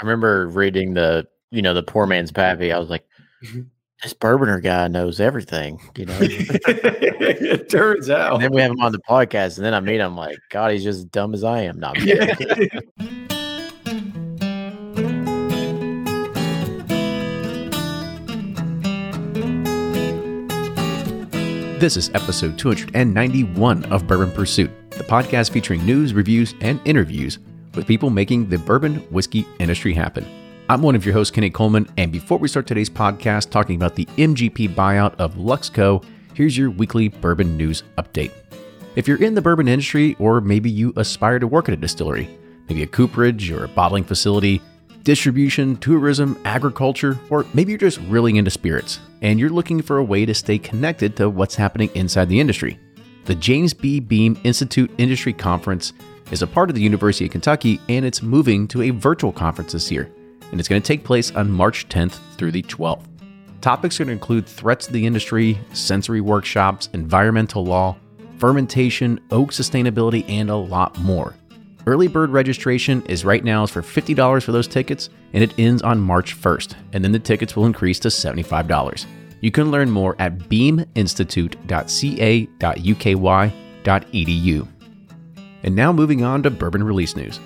I remember reading the, you know, the poor man's Pappy. I was like, Mhm. this Bourbonr guy knows everything, you know. it turns out. and then we have him on the podcast, and then I meet him like, God, he's just as dumb as I am. Not Yeah. This is episode 291 of Bourbon Pursuit, the podcast featuring news, reviews, and interviews with people making the bourbon whiskey industry happen. I'm one of your hosts, Kenny Coleman, and before we start today's podcast talking about the MGP buyout of Luxco, here's your weekly bourbon news update. If you're in the bourbon industry, or maybe you aspire to work at a distillery, maybe a cooperage or a bottling facility, distribution, tourism, agriculture, or maybe you're just really into spirits and you're looking for a way to stay connected to what's happening inside the industry. The James B. Beam Institute Industry Conference is a part of the University of Kentucky and it's moving to a virtual conference this year. And it's going to take place on March 10th through the 12th. Topics are going to include threats to the industry, sensory workshops, environmental law, fermentation, oak sustainability, and a lot more. Early bird registration is right now for $50 for those tickets, and it ends on March 1st, and then the tickets will increase to $75. You can learn more at beaminstitute.ca.uky.edu. And now moving on to bourbon release news.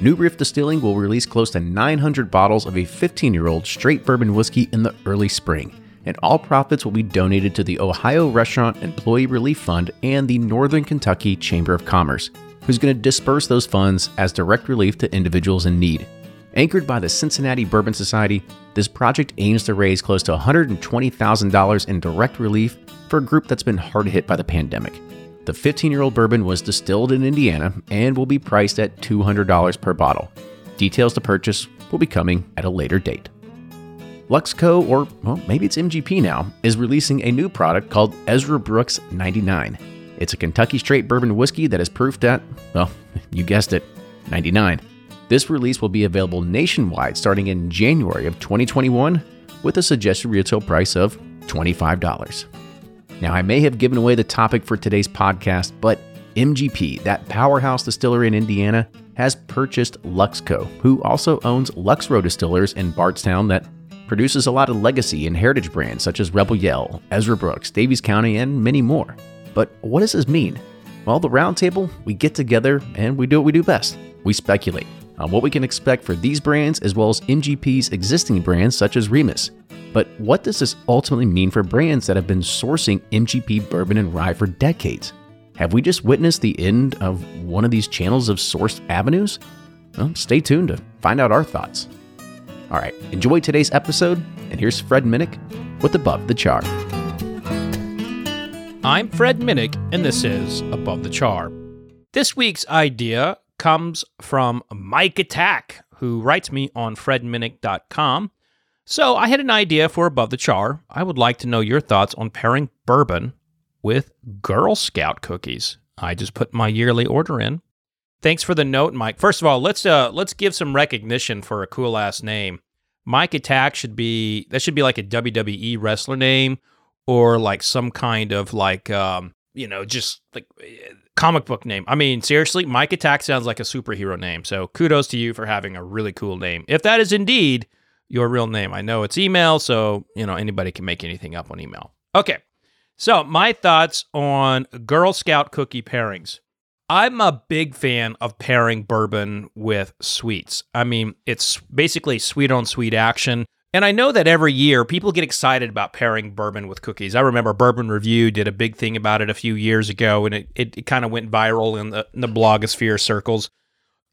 New Riff Distilling will release close to 900 bottles of a 15 year old straight bourbon whiskey in the early spring, and all profits will be donated to the Ohio Restaurant Employee Relief Fund and the Northern Kentucky Chamber of Commerce, who's going to disperse those funds as direct relief to individuals in need. Anchored by the Cincinnati Bourbon Society, this project aims to raise close to $120,000 in direct relief for a group that's been hard hit by the pandemic. The 15 year old bourbon was distilled in Indiana and will be priced at $200 per bottle. Details to purchase will be coming at a later date. Luxco, or well, maybe it's MGP now, is releasing a new product called Ezra Brooks 99. It's a Kentucky straight bourbon whiskey that is proofed at, well, you guessed it, 99. This release will be available nationwide starting in January of 2021 with a suggested retail price of $25. Now, I may have given away the topic for today's podcast, but MGP, that powerhouse distillery in Indiana, has purchased Luxco, who also owns Lux Row Distillers in Bardstown that produces a lot of legacy and heritage brands such as Rebel Yell, Ezra Brooks, Daviess County, and many more. But what does this mean? Well, the roundtable, we get together and we do what we do best. We speculate on what we can expect for these brands as well as MGP's existing brands such as Remus. But what does this ultimately mean for brands that have been sourcing MGP bourbon and rye for decades? Have we just witnessed the end of one of these channels of sourced avenues? Well, stay tuned to find out our thoughts. All right, enjoy today's episode, and here's Fred Minnick with Above the Char. I'm Fred Minnick, and this is Above the Char. This week's idea comes from Mike Attack, who writes me on fredminnick.com. So I had an idea for Above the Char. I would like to know your thoughts on pairing bourbon with Girl Scout cookies. I just put my yearly order in. Thanks for the note, Mike. First of all, let's uh let's give some recognition for a cool ass name. Mike Attack should be that should be like a WWE wrestler name or like some kind of like um you know just like eh, comic book name. I mean, seriously, Mike Attack sounds like a superhero name. So kudos to you for having a really cool name. If that is indeed your real name. I know it's email, so you know anybody can make anything up on email. Okay. So, my thoughts on Girl Scout cookie pairings. I'm a big fan of pairing bourbon with sweets. I mean, it's basically sweet on sweet action. And I know that every year people get excited about pairing bourbon with cookies. I remember Bourbon Review did a big thing about it a few years ago, and it, it, it kind of went viral in the, in the blogosphere circles.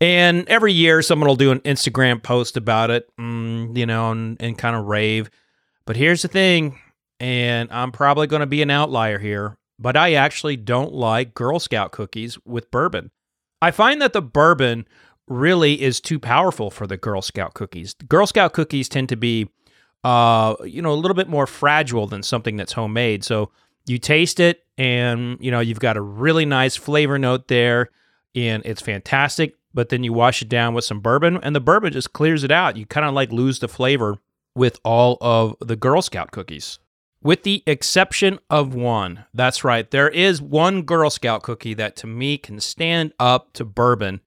And every year someone will do an Instagram post about it, mm, you know, and, and kind of rave. But here's the thing, and I'm probably going to be an outlier here, but I actually don't like Girl Scout cookies with bourbon. I find that the bourbon really is too powerful for the Girl Scout cookies. Girl Scout cookies tend to be, uh, you know, a little bit more fragile than something that's homemade. So you taste it, and you know you've got a really nice flavor note there, and it's fantastic. But then you wash it down with some bourbon, and the bourbon just clears it out. You kind of like lose the flavor with all of the Girl Scout cookies. With the exception of one. That's right. There is one Girl Scout cookie that to me can stand up to bourbon.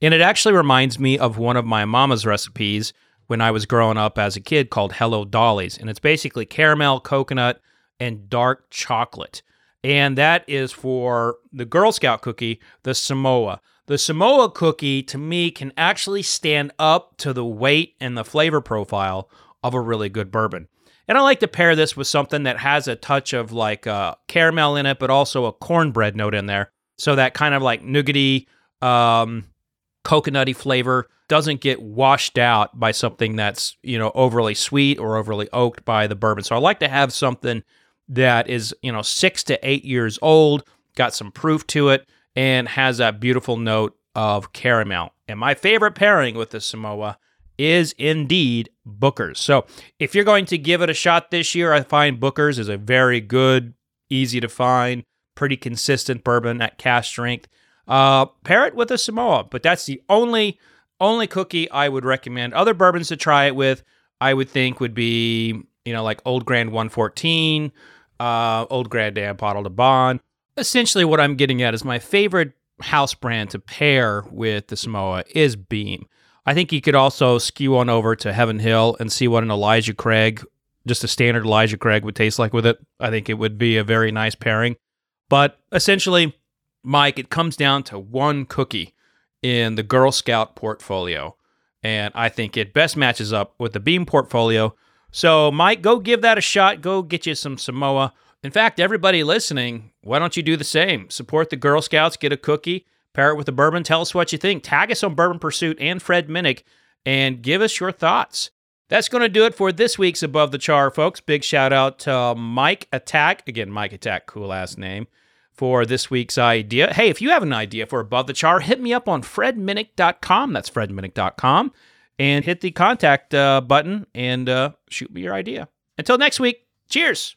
And it actually reminds me of one of my mama's recipes when I was growing up as a kid called Hello Dolly's. And it's basically caramel, coconut, and dark chocolate. And that is for the Girl Scout cookie, the Samoa. The Samoa cookie, to me, can actually stand up to the weight and the flavor profile of a really good bourbon. And I like to pair this with something that has a touch of like uh, caramel in it, but also a cornbread note in there. So that kind of like nougaty, um, coconutty flavor doesn't get washed out by something that's, you know, overly sweet or overly oaked by the bourbon. So I like to have something that is, you know, six to eight years old, got some proof to it, and has that beautiful note of caramel. And my favorite pairing with the Samoa is indeed Booker's. So if you're going to give it a shot this year, I find Booker's is a very good, easy to find, pretty consistent bourbon at cask strength. Uh, pair it with a Samoa, but that's the only only cookie I would recommend. Other bourbons to try it with, I would think would be you know like Old Grand 114, uh, Old Grand Dad Bottled in Bond. Essentially, what I'm getting at is my favorite house brand to pair with the Samoa is Beam. I think you could also skew on over to Heaven Hill and see what an Elijah Craig, just a standard Elijah Craig, would taste like with it. I think it would be a very nice pairing. But essentially, Mike, it comes down to one cookie in the Girl Scout portfolio. And I think it best matches up with the Beam portfolio. So, Mike, go give that a shot. Go get you some Samoa. In fact, everybody listening, why don't you do the same? Support the Girl Scouts, get a cookie, pair it with a bourbon. Tell us what you think. Tag us on Bourbon Pursuit and Fred Minnick and give us your thoughts. That's going to do it for this week's Above the Char, folks. Big shout out to Mike Attack. Again, Mike Attack, cool ass name for this week's idea. Hey, if you have an idea for Above the Char, hit me up on fredminnick.com. That's fredminnick.com. And hit the contact uh, button and uh, shoot me your idea. Until next week, cheers.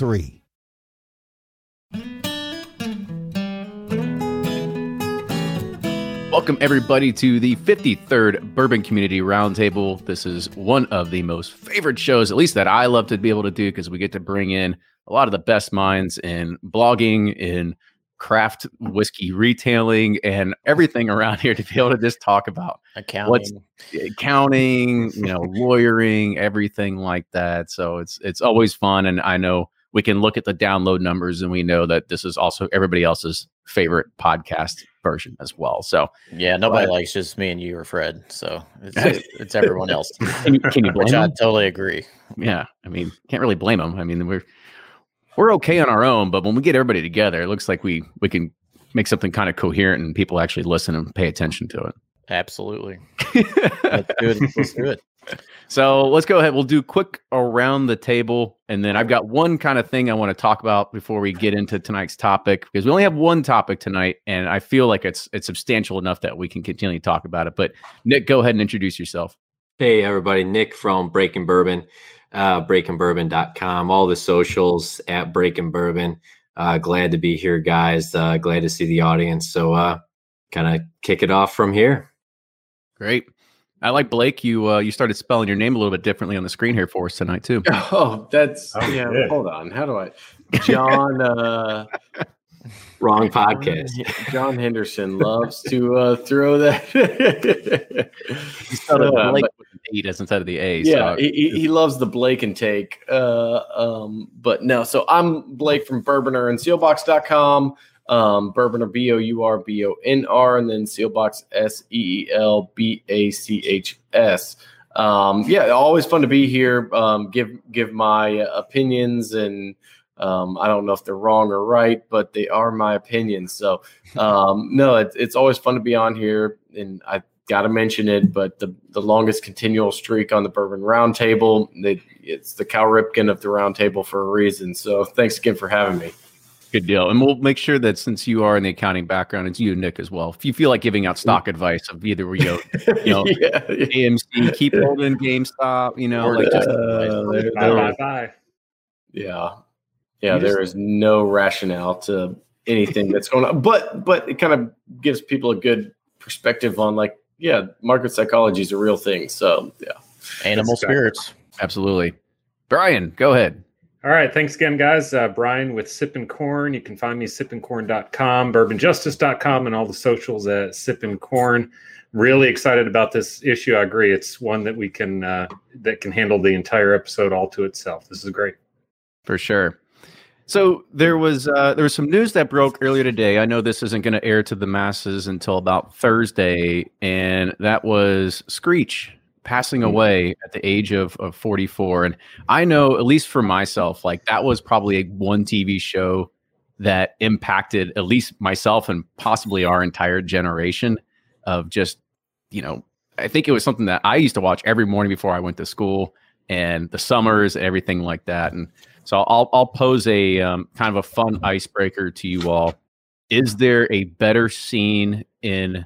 Welcome, everybody, to the 53rd Bourbon Community Roundtable. This is one of the most favorite shows, at least that I love to be able to do, because we get to bring in a lot of the best minds in blogging, in craft whiskey retailing, and everything around here to be able to just talk about Accounting. what's accounting, you know, lawyering, everything like that. So it's it's always fun, and I know we can look at the download numbers, and we know that this is also everybody else's favorite podcast version as well. So yeah, nobody But- likes just me and you or Fred. So it's, it's everyone else. can you, can you blame Which I them? totally agree. Yeah, I mean, can't really blame them. I mean, we're we're okay on our own, but when we get everybody together, it looks like we we can make something kind of coherent and people actually listen and pay attention to Absolutely. it. Let's do it. Let's do it. So let's go ahead. We'll do quick around the table, and then I've got one kind of thing I want to talk about before we get into tonight's topic because we only have one topic tonight, and I feel like it's it's substantial enough that we can continue to talk about it. But Nick, go ahead and introduce yourself. Hey, everybody. Nick from Breaking Bourbon, uh, breakingbourbon.com, all the socials at Breaking Bourbon. Uh, glad to be here, guys. Uh, glad to see the audience. So, uh, kind of kick it off from here. Great. I like Blake. You uh, you started spelling your name a little bit differently on the screen here for us tonight too. Oh, that's Oh, yeah. good. Hold on. How do I? John. Uh, wrong podcast. John Henderson loves to uh, throw that. You spelled it Uh, Blake but- with an eight instead of the A. yeah, so he, he, he loves the Blake and take. Uh, um, but no, so I'm Blake from Bourbonr and Seelbachs.com. Um, Bourbonr B O U R B O N R, and then Seelbachs S E E L B A C H S. Um, yeah, always fun to be here. Um, give give my opinions, and um, I don't know if they're wrong or right, but they are my opinions. So um, no, it's it's always fun to be on here, and I got to mention it, but the, the longest continual streak on the Bourbon Roundtable. They, it's the Cal Ripken of the Roundtable for a reason. So thanks again for having me. Good deal. And we'll make sure that since you are in the accounting background, it's you, Nick, as well. If you feel like giving out stock advice of either you know, You know, yeah, AMC, keep holding GameStop, you know, like just Uh, there- Bye there- bye bye. yeah, yeah. You just- There is no rationale to anything that's going on, but but it kind of gives people a good perspective on like, yeah, market psychology is a real thing. So yeah. Animal Exactly. spirits. absolutely. Brian, go ahead. All right. Thanks again, guys. Uh, Brian with Sippin' Corn. You can find me sippincorn.com, bourbonjustice.com, and all the socials at Sippin' Corn. Really excited about this issue. I agree. It's one that we can uh, that can handle the entire episode all to itself. This is great. For sure. So there was uh, there was some news that broke earlier today. I know this isn't going to air to the masses until about Thursday, and that was Screech passing away at the age of, of 44. And I know, at least for myself, like that was probably a one TV show that impacted at least myself and possibly our entire generation of just, you know, I think it was something that I used to watch every morning before I went to school and the summers, and everything like that. And so I'll I'll pose a um, kind of a fun icebreaker to you all. Is there a better scene in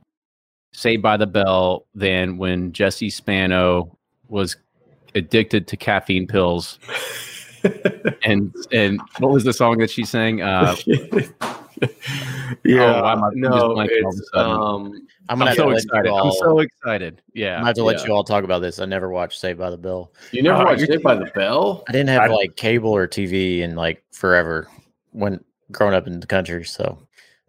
Saved by the Bell than when Jesse Spano was addicted to caffeine pills and and what was the song that she sang? Uh, yeah, Oh, I'm- I'm no, blanking all of a it's, um, I'm I'm so excited. you I'm so excited. Yeah. gonna have to let you all talk about this. I never watched Saved by the Bell. you never Oh, watched Saved by the Bell? I didn't have I- like cable or TV in like forever when growing up in the country. So,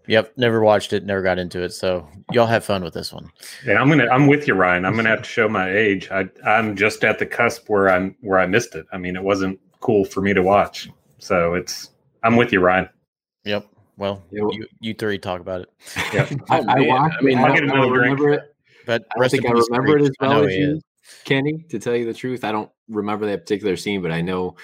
yep, never watched it, never got into it. So, y'all have fun with this one. And I'm gonna I'm with you, Ryan. I'm gonna have to show my age. I I'm just at the cusp where I'm where I missed it. I mean, it wasn't cool for me to watch. So it's I'm with you, Ryan. Yep. Well, Yeah, you, you three talk about it. Yeah. I, I, man, watched, I mean, I'll I, get another I don't drink. remember it. But I don't think I remember it as well as you, is. Kenny. To tell you the truth, I don't remember that particular scene, but I know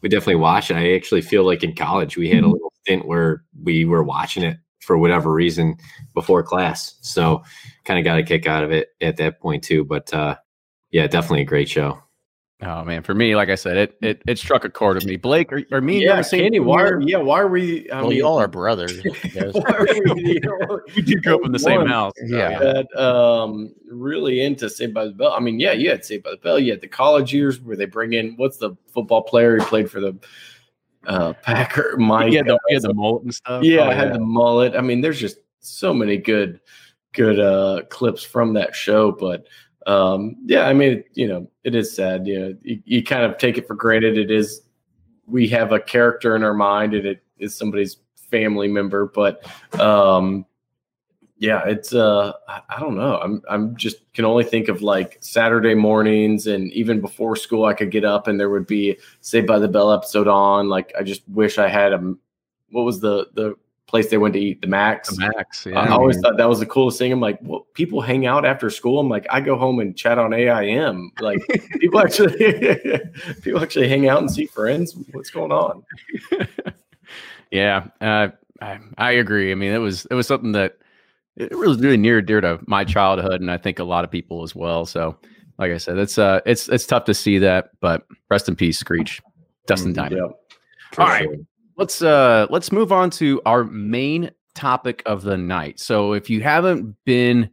we definitely watched it. I actually feel like in college we had a mm-hmm. little stint where we were watching it for whatever reason before class. So kind of got a kick out of it at that point too. But uh, yeah, definitely a great show. Oh man, for me, like I said, it it, it struck a chord with me. Blake, or, or me? yeah, on the same Why? Are, yeah, why are we? I well, mean, y'all are brothers. I guess. why are we, We did grow up in the same house. Yeah. that um really into Saved by the Bell. I mean, yeah, you had Saved by the Bell. You had the college years where they bring in what's the football player who played for the uh Packer Mike. Had the, he the mullet and stuff. yeah, Oh, I had the mullet. I mean, there's just so many good good uh clips from that show. But um yeah, I mean, you know, it is sad. You know, you, you kind of take it for granted. It is we have a character in our mind and it is somebody's family member, but um yeah, it's uh I, don't know. I'm I'm just can only think of like Saturday mornings and even before school I could get up and there would be Saved by the Bell episode on. Like I just wish I had a what was the the place they went to eat the Max. The Max. I always thought that was the coolest thing. I'm like, well, people hang out after school. I'm like, I go home and chat on AIM. Like, people actually, people actually hang out and see friends. What's going on? Yeah, uh, I, I agree. I mean, it was it was something that it was really near and dear to my childhood, and I think a lot of people as well. So, like I said, it's uh, it's it's tough to see that, but rest in peace, Screech, Dustin Diamond. Yep. All right, let's uh, let's move on to our main topic of the night. So if you haven't been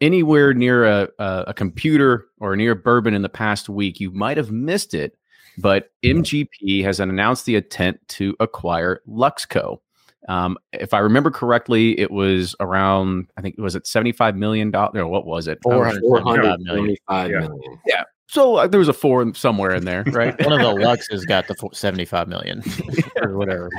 anywhere near a, a, a computer or near bourbon in the past week, you might have missed it. But MGP has announced the intent to acquire Luxco. Um, if I remember correctly, it was around I think it was at seventy five million dollars. Or what was it? Four Oh, hundred million. 475 Yeah. million. So uh, there was a four somewhere in there, right? One of the Luxes got the fo- seventy-five million or whatever.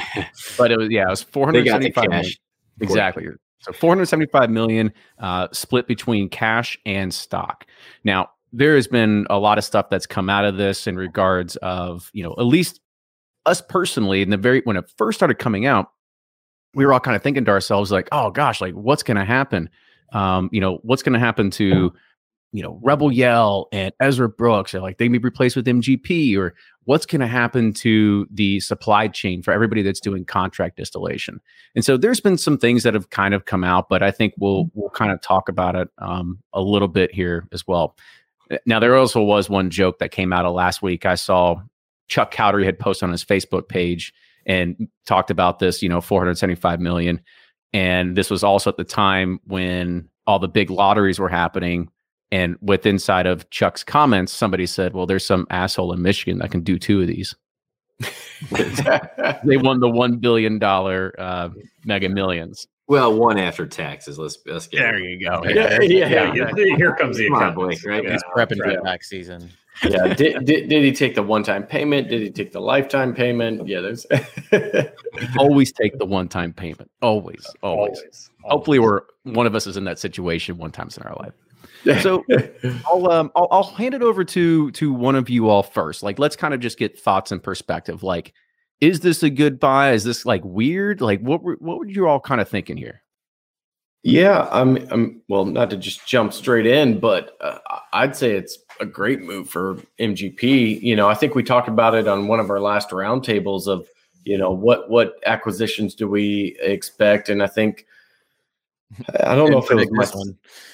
but it was yeah, it was four They hundred got the seventy five million. cash. Exactly. So 475 million uh, split between cash and stock. Now, there has been a lot of stuff that's come out of this in regards of, you know, at least us personally, in the very when it first started coming out, we were all kind of thinking to ourselves, like, oh gosh, like what's gonna happen? Um, you know, what's gonna happen to you know, Rebel Yell and Ezra Brooks, or like they may be replaced with MGP, or what's going to happen to the supply chain for everybody that's doing contract distillation. And so there's been some things that have kind of come out, but I think we'll we'll kind of talk about it um, a little bit here as well. Now there also was one joke that came out of last week. I saw Chuck Cowdery had posted on his Facebook page and talked about this, you know, 475 million. And this was also at the time when all the big lotteries were happening. And with inside of Chuck's comments, somebody said, Well, there's some asshole in Michigan that can do two of these. They won the $1 billion uh, mega millions. Well, one after taxes. Let's let's get There you go. Yeah, yeah, Yeah, yeah, here comes the Come on, economist. Blake, right? Yeah. He's prepping for tax season. yeah. Did, did, did he take the one-time payment? Did he take the lifetime payment? Yeah, there's. Always take the one time payment. Always, always. Always. Hopefully, we're one of us is in that situation one times in our life. So I'll um I'll, I'll hand it over to to one of you all first. Like, let's kind of just get thoughts and perspective. Like, is this a good buy? Is this like weird? Like, what were, what were you all kind of thinking here? Yeah, I'm. I'm well, not to just jump straight in, but uh, I'd say it's a great move for MGP. You know, I think we talked about it on one of our last roundtables of, you know, what what acquisitions do we expect, and I think I don't know if it was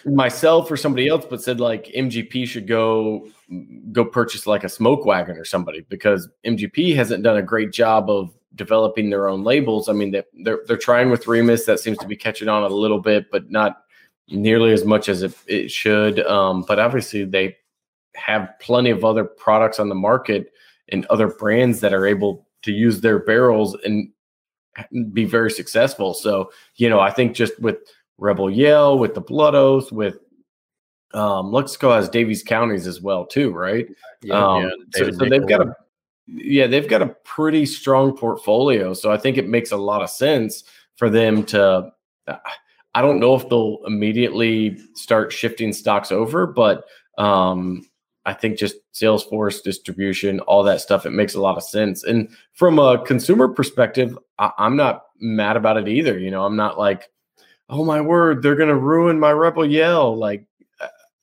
my, myself or somebody else, but said like MGP should go go purchase like a smoke wagon or somebody because MGP hasn't done a great job of developing their own labels. I mean, they- they're they're trying with Remus that seems to be catching on a little bit, but not nearly as much as it, it should. Um, but obviously, they have plenty of other products on the market and other brands that are able to use their barrels and be very successful. So, you know, I think just with Rebel Yell, with the Blood Oath, with um, Luxco has Daviess counties as well, too, right? um, yeah, so, so they've got a yeah, they've got a pretty strong portfolio. So I think it makes a lot of sense for them to. I don't know if they'll immediately start shifting stocks over, but um, I think just Salesforce distribution, all that stuff, it makes a lot of sense. And from a consumer perspective, I, I'm not mad about it either. You know, I'm not like, oh my word, they're gonna ruin my Rebel Yell. Like,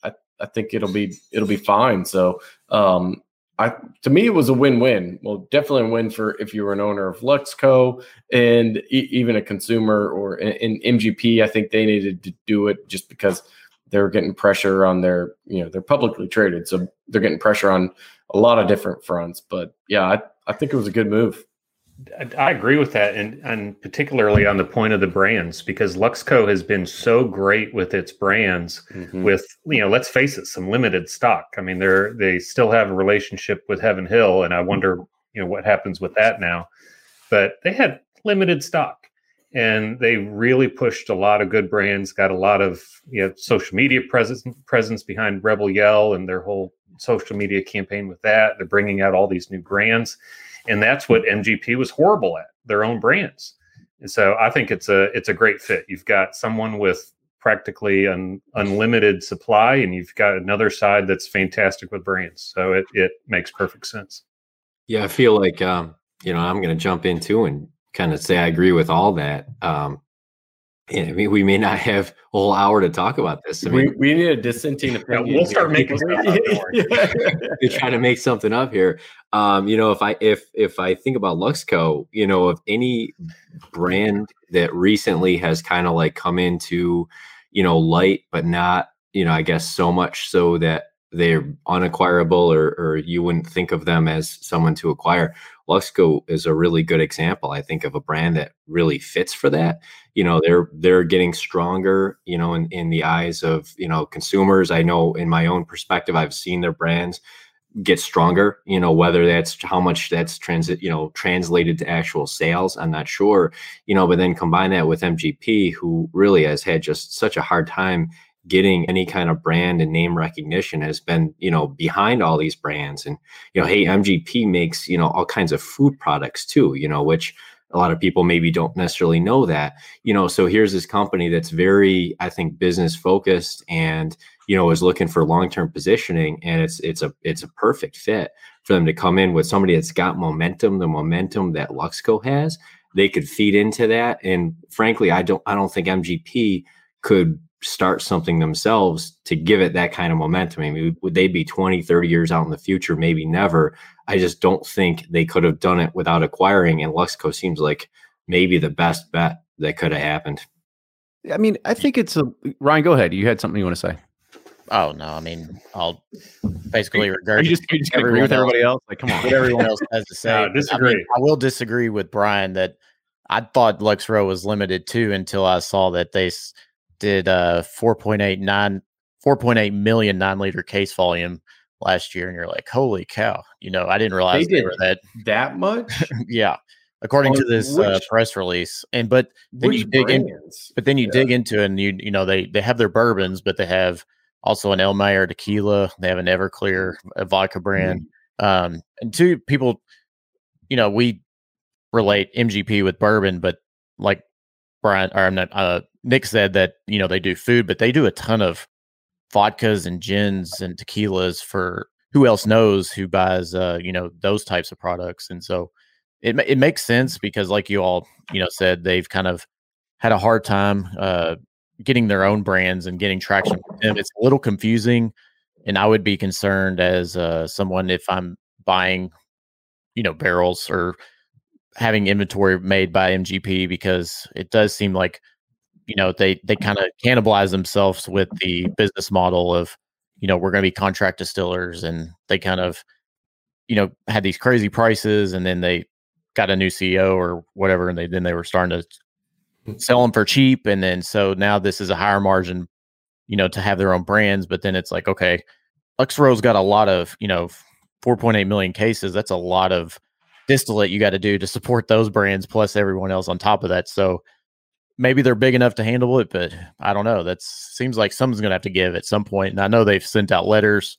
I, I think it'll be it'll be fine. So, um, I to me it was a win-win. Well, definitely a win for if you were an owner of Luxco and e- even a consumer or in, MGP. I think they needed to do it just because they were getting pressure on their you know they're publicly traded, so they're getting pressure on a lot of different fronts. But yeah, I, I think it was a good move. I- agree with that, and and particularly on the point of the brands, because Luxco has been so great with its brands. Mm-hmm. With you know, let's face it, some limited stock. I mean, they're they still have a relationship with Heaven Hill, and I wonder you know what happens with that now. But they had limited stock, and they really pushed a lot of good brands. Got a lot of you know social media presence presence behind Rebel Yell and their whole social media campaign with that. They're bringing out all these new brands and that's what MGP was horrible at their own brands. And so I think it's a it's a great fit. You've got someone with practically an unlimited supply, and you've got another side that's fantastic with brands. So it it makes perfect sense. Yeah, I feel like um, you know, I'm gonna jump in too and kind of say I agree with all that. Um and I mean, we may not have a whole hour to talk about this. I mean, we, we need a dissenting opinion. we'll start making stuff up, don't worry. to try to make something up here. Um, you know, if I if if I think about Luxco, you know, of any brand that recently has kind of like come into, you know, light, but not, you know, I guess so much so that they're unacquirable or, or you wouldn't think of them as someone to acquire. Luxco is a really good example, I think, of a brand that really fits for that. You know, they're they're getting stronger, you know, in, in the eyes of, you know, consumers. I know in my own perspective, I've seen their brands get stronger, you know, whether that's how much that's transit, you know, translated to actual sales, I'm not sure, you know, but then combine that with MGP, who really has had just such a hard time getting any kind of brand and name recognition has been you know behind all these brands and you know hey mgp makes you know all kinds of food products too you know which a lot of people maybe don't necessarily know that you know so here's this company that's very i think business focused and you know is looking for long-term positioning and it's it's a it's a perfect fit for them to come in with somebody that's got momentum the momentum that luxco has. They could feed into that and frankly i don't i don't think mgp could start something themselves to give it that kind of momentum. I mean, would they be 20, 30 years out in the future? Maybe never. I just don't think they could have done it without acquiring. And Luxco seems like maybe the best bet that could have happened. I mean, I think it's a Ryan. Go ahead. You had something you want to say? Oh no, I mean, I'll basically regard. You just, you just agree with everybody else? Like, come on, what everyone else has to say. No, disagree. I, mean, I will disagree with Brian that I thought Lux Row was limited too until I saw that they did uh 4.89 4.8 million nine liter case volume last year and you're like holy cow you know i didn't realize they, they were that that much yeah according to this which, uh, press release and but then you dig brands? in but then you yeah. dig into it and you you know they they have their bourbons but they have also an El Mayor tequila they have an everclear a vodka brand mm-hmm. um and two people you know we relate mgp with bourbon but like brian or i'm not uh Nick said that you know they do food, but they do a ton of vodkas and gins and tequilas for who else knows who buys uh, you know those types of products, and so it it makes sense because like you all you know said they've kind of had a hard time uh, getting their own brands and getting traction with them. It's a little confusing, and I would be concerned as uh, someone if I'm buying you know barrels or having inventory made by MGP because it does seem like you know they they mm-hmm. kind of cannibalize themselves with the business model of you know we're going to be contract distillers and they kind of you know had these crazy prices and then they got a new ceo or whatever and they then they were starting to mm. sell them for cheap and then so now this is a higher margin you know to have their own brands but then it's like okay Luxrow's got a lot of you know 4.8 million cases that's a lot of distillate you got to do to support those brands plus everyone else on top of that so maybe they're big enough to handle it, but I don't know. That seems like someone's going to have to give at some point. And I know they've sent out letters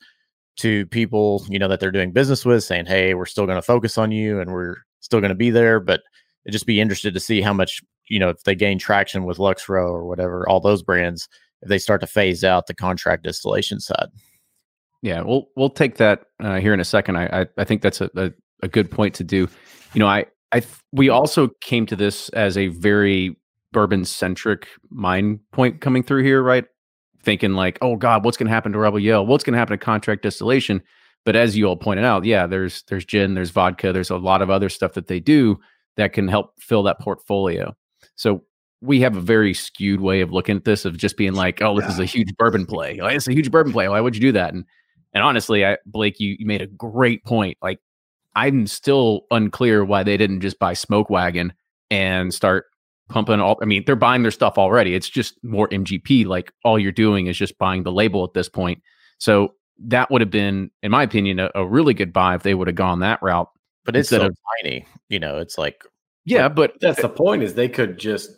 to people, you know, that they're doing business with saying, Hey, we're still going to focus on you and we're still going to be there. But I'd just be interested to see how much, you know, if they gain traction with Luxrow or whatever, all those brands, if they start to phase out the contract distillation side. Yeah, we'll we'll take that uh, here in a second. I I, I think that's a, a, a good point to do. You know, I I we also came to this as a very bourbon centric mind point coming through here, right? Thinking like, oh God, what's going to happen to Rebel Yell? What's going to happen to contract distillation? But as you all pointed out, yeah, there's there's gin, there's vodka, there's a lot of other stuff that they do that can help fill that portfolio. So we have a very skewed way of looking at this of just being like, oh, this yeah. is a huge bourbon play. Like, it's a huge bourbon play. Why would you do that? And and honestly, I Blake, you, you made a great point. Like I'm still unclear why they didn't just buy Smoke Wagon and start pumping all. I mean, they're buying their stuff already. It's just more MGP. Like all you're doing is just buying the label at this point. So that would have been, in my opinion, a, a really good buy if they would have gone that route. But it's so of, tiny. You know, it's like yeah, but that's the point. Is they could just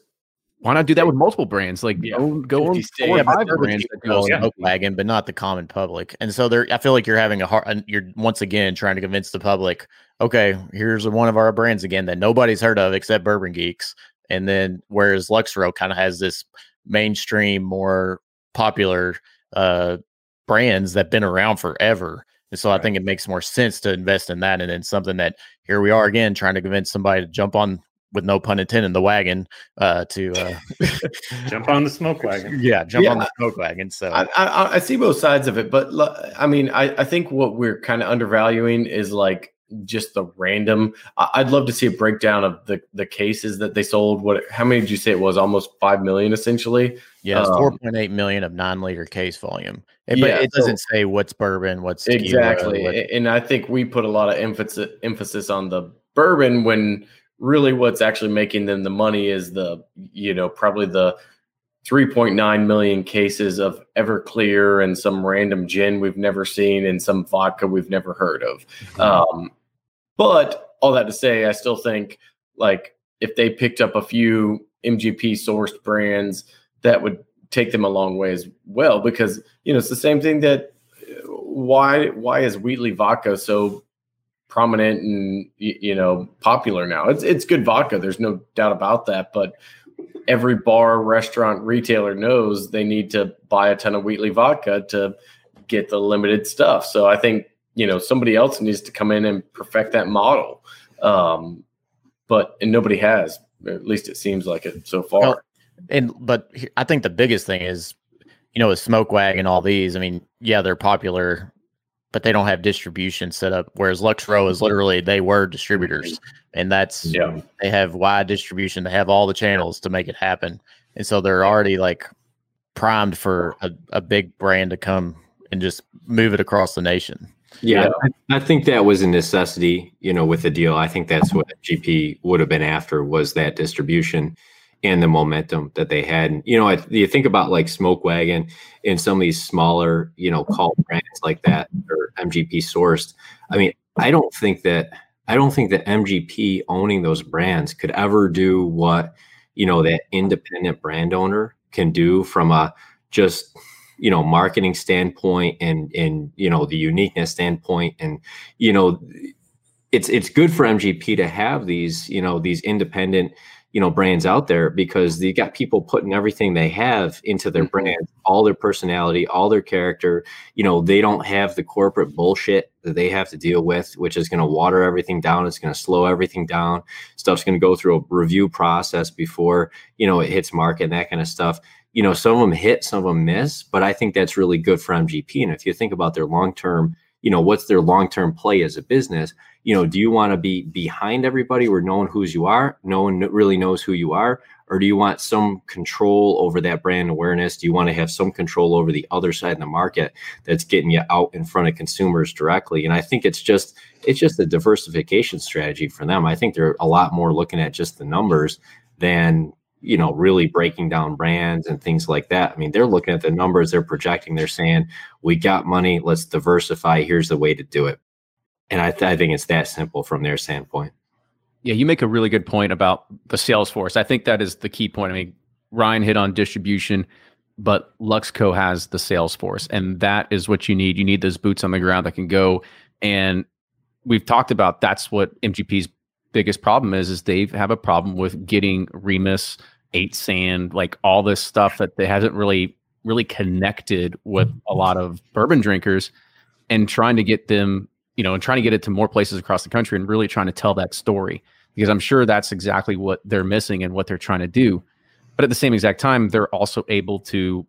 why not do that with multiple brands? Like yeah. go go on four yeah, five brands that do yeah. wagon, but not the common public. And so there, I feel like you're having a hard. You're once again trying to convince the public. Okay, here's one of our brands again that nobody's heard of except Bourbon Geeks. And then whereas Luxrow kind of has this mainstream, more popular uh, brands that have been around forever. And so right. I think it makes more sense to invest in that. And then something that here we are again trying to convince somebody to jump on with no pun intended, the wagon uh, to uh, jump on the smoke wagon. Yeah, jump yeah. on the smoke wagon. So I, I, I, see both sides of it, but I mean, I, I think what we're kind of undervaluing is like just the random. I'd love to see a breakdown of the the cases that they sold. What? How many did you say it was? Almost five million, essentially. Yeah, um, four point eight million of non liter case volume. But yeah, it doesn't so, say what's bourbon, what's exactly. What, and I think we put a lot of emphasis emphasis on the bourbon when really what's actually making them the money is the you know probably the 3.9 million cases of Everclear and some random gin we've never seen and some vodka we've never heard of. Mm-hmm. Um, but all that to say, I still think like if they picked up a few MGP sourced brands, that would take them a long way as well. Because you know it's the same thing that uh, why why is Wheatley vodka so prominent and you know popular now? It's it's good vodka. There's no doubt about that, but every bar, restaurant, retailer knows they need to buy a ton of Wheatley vodka to get the limited stuff. So I think you know somebody else needs to come in and perfect that model. Um, but and nobody has. At least it seems like it so far. Well, and but I think the biggest thing is, you know, with Smoke Wagon, all these. I mean, yeah, they're popular but they don't have distribution set up. Whereas Lux Row is literally they were distributors, and that's yeah. they have wide distribution. They have all the channels to make it happen, and so they're already like primed for a, a big brand to come and just move it across the nation. Yeah, yeah. I, I, think that was a necessity, you know, with the deal. I think that's what GP would have been after was that distribution and the momentum that they had. And, you know, I, you think about like Smoke Wagon and some of these smaller, you know, cult brands like that or MGP sourced. I mean, I don't think that I don't think that MGP owning those brands could ever do what you know that independent brand owner can do from a just you know marketing standpoint and and you know the uniqueness standpoint. And you know it's it's good for MGP to have these you know these independent you know brands out there because they got people putting everything they have into their mm-hmm. brand all their personality all their character. You know they don't have the corporate bullshit that they have to deal with which is going to water everything down. It's going to slow everything down. Stuff's going to go through a review process before you know it hits market and that kind of stuff you know some of them hit some of them miss but i think that's really good for mgp and if you think about their long term you know what's their long term play as a business you know, do you want to be behind everybody where no one who's you are, no one really knows who you are, or do you want some control over that brand awareness? Do you want to have some control over the other side of the market that's getting you out in front of consumers directly? And I think it's just it's just a diversification strategy for them. I think they're a lot more looking at just the numbers than you know really breaking down brands and things like that i mean they're looking at the numbers they're projecting they're saying we got money let's diversify here's the way to do it and I, th- I think it's that simple from their standpoint. Yeah, you make a really good point about the sales force. I think that is the key point. I mean, Ryan hit on distribution, but Luxco has the sales force, and that is what you need. You need those boots on the ground that can go. And we've talked about that's what MGP's biggest problem is. Is they have a problem with getting Remus, Eight Sand, like all this stuff that they hasn't really really connected with a lot of bourbon drinkers, and trying to get them you know, and trying to get it to more places across the country and really trying to tell that story because I'm sure that's exactly what they're missing and what they're trying to do. But at the same exact time, they're also able to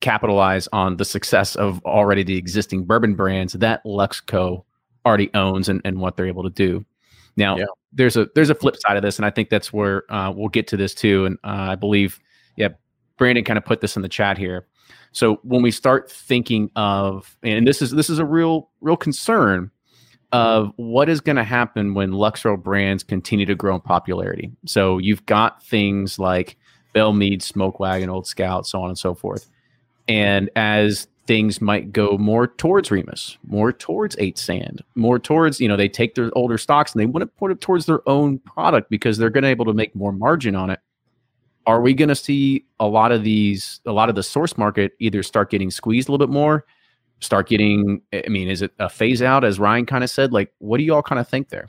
capitalize on the success of already the existing bourbon brands that Luxco already owns and, and what they're able to do. Now, yeah. there's a there's a flip side of this, and I think that's where uh, we'll get to this too. And uh, I believe, yeah, Brandon kind of put this in the chat here. So when we start thinking of, and this is this is a real real concern of what is going to happen when Lux Row brands continue to grow in popularity. So you've got things like Belle Meade, Smoke Wagon, Old Scout, so on and so forth. And as things might go more towards Remus, more towards Eight Sand, more towards, you know, they take their older stocks and they want to put it towards their own product because they're going to be able to make more margin on it. Are we going to see a lot of these a lot of the source market either start getting squeezed a little bit more start getting i mean is it a phase out as ryan kind of said? Like what do you all kind of think there?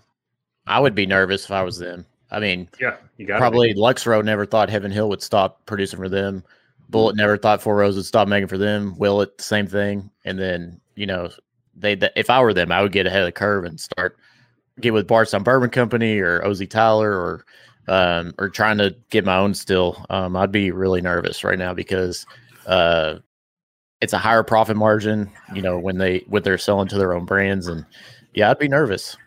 I would be nervous if i was them. I mean yeah you got probably lux row never thought heaven hill would stop producing for them Bulleit never thought four roses would stop making for them Willet the same thing and then you know they if i were them i would get ahead of the curve and start get with bardstown bourbon company or oz tyler or um, or trying to get my own still, um, I'd be really nervous right now because uh, it's a higher profit margin. You know when they what they're selling to their own brands, and yeah, I'd be nervous.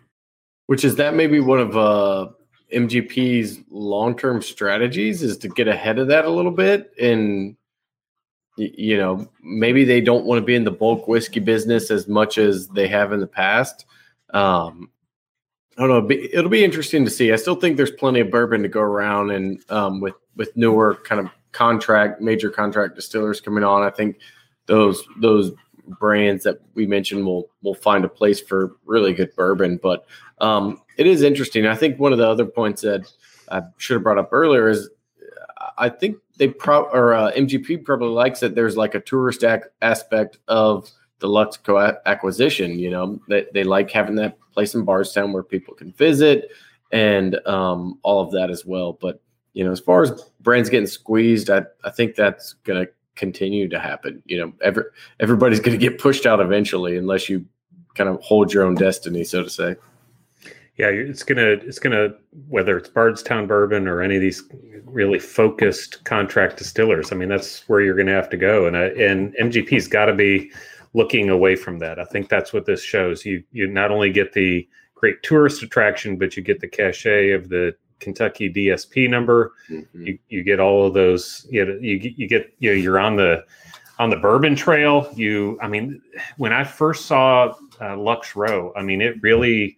Which is that maybe one of uh, MGP's long term strategies is to get ahead of that a little bit and you know maybe they don't want to be in the bulk whiskey business as much as they have in the past. Um, I don't know. It'll be, it'll be interesting to see. I still think there's plenty of bourbon to go around, and um, with with newer kind of contract major contract distillers coming on, I think those those brands that we mentioned will will find a place for really good bourbon. But um, it is interesting. I think one of the other points that I should have brought up earlier is I think they pro or uh, MGP probably likes that there's like a tourist ac- aspect of the Luxco a- acquisition. You know, they, they like having that place in Bardstown where people can visit and um, all of that as well. But you know, as far as brands getting squeezed, I, I think that's going to continue to happen. You know, every, everybody's going to get pushed out eventually unless you kind of hold your own destiny, so to say. Yeah, it's gonna it's gonna whether it's Bardstown Bourbon or any of these really focused contract distillers. I mean, that's where you're gonna have to go, and and MGP's got to be looking away from that. I think that's what this shows. You you not only get the great tourist attraction, but you get the cachet of the Kentucky DSP number. Mm-hmm. You, you get all of those. You know, you you get you know, you're on the on the Bourbon Trail. You, I mean, when I first saw uh, Lux Row, I mean, it really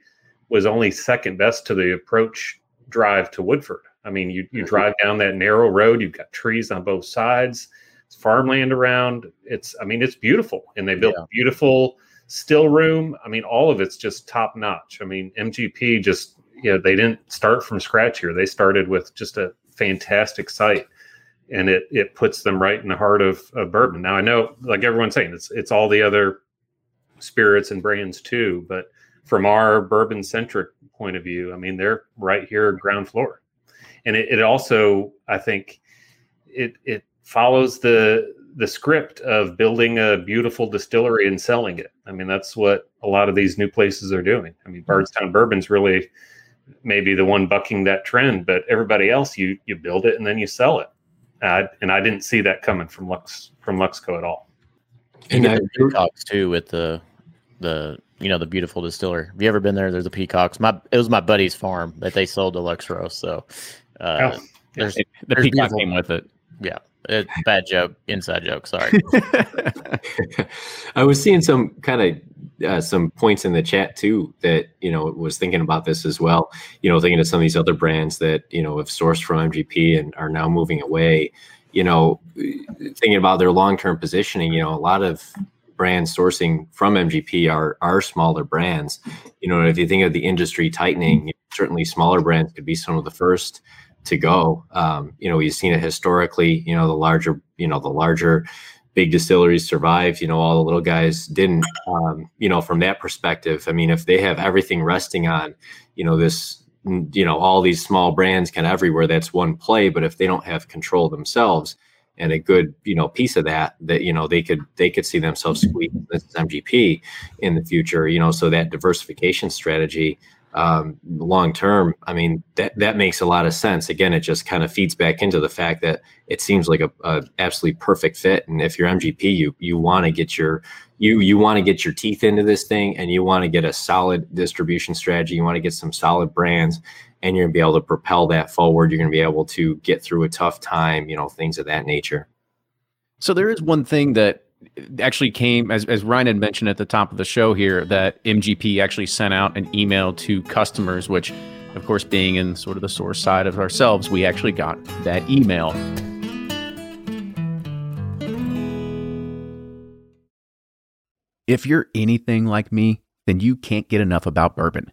was only second best to the approach drive to Woodford. I mean, you you mm-hmm. drive down that narrow road. You've got trees on both sides. It's farmland around. It's, I mean, it's beautiful, and they built yeah. beautiful still room. I mean, all of it's just top notch. I mean, MGP just you know they didn't start from scratch here. They started with just a fantastic site, and it it puts them right in the heart of, of bourbon. Now I know, like everyone's saying, it's it's all the other spirits and brands too, but from our bourbon centric point of view, I mean, they're right here ground floor, and it, it also I think it it follows the the script of building a beautiful distillery and selling it. I mean, that's what a lot of these new places are doing. I mean, Bardstown Bourbon's really maybe the one bucking that trend, but everybody else, you you build it and then you sell it. Uh, and I didn't see that coming from Lux from Luxco at all. And the peacocks too with the the you know the beautiful distiller. Have you ever been there? There's the peacocks. My it was my buddy's farm that they sold to Lux Row. So uh, oh, there's the there's peacock came with it. Yeah, it, bad joke, inside joke. Sorry. I was seeing some kind of uh, some points in the chat too that you know was thinking about this as well. You know, thinking of some of these other brands that you know have sourced from MGP and are now moving away. You know, thinking about their long term positioning. You know, a lot of brands sourcing from MGP are are smaller brands. You know, if you think of the industry tightening, certainly smaller brands could be some of the first to go. Um, you know, we've seen it historically. You know, the larger, you know, the larger big distilleries survived. You know, all the little guys didn't. Um, you know, from that perspective, I mean, if they have everything resting on, you know, this, you know, all these small brands kind of everywhere, that's one play. But if they don't have control themselves and a good, you know, piece of that, that you know, they could they could see themselves squeeze this MGP in the future. You know, so that diversification strategy um, long term, I mean that that makes a lot of sense. Again, it just kind of feeds back into the fact that it seems like a, a absolutely perfect fit. And if you're MGP, you you want to get your you you want to get your teeth into this thing, and you want to get a solid distribution strategy. You want to get some solid brands, and you're gonna be able to propel that forward. You're gonna be able to get through a tough time, you know, things of that nature. So there is one thing that actually came as, as Ryan had mentioned at the top of the show here that MGP actually sent out an email to customers, which of course being in sort of the source side of ourselves, we actually got that email. If you're anything like me, then you can't get enough about bourbon.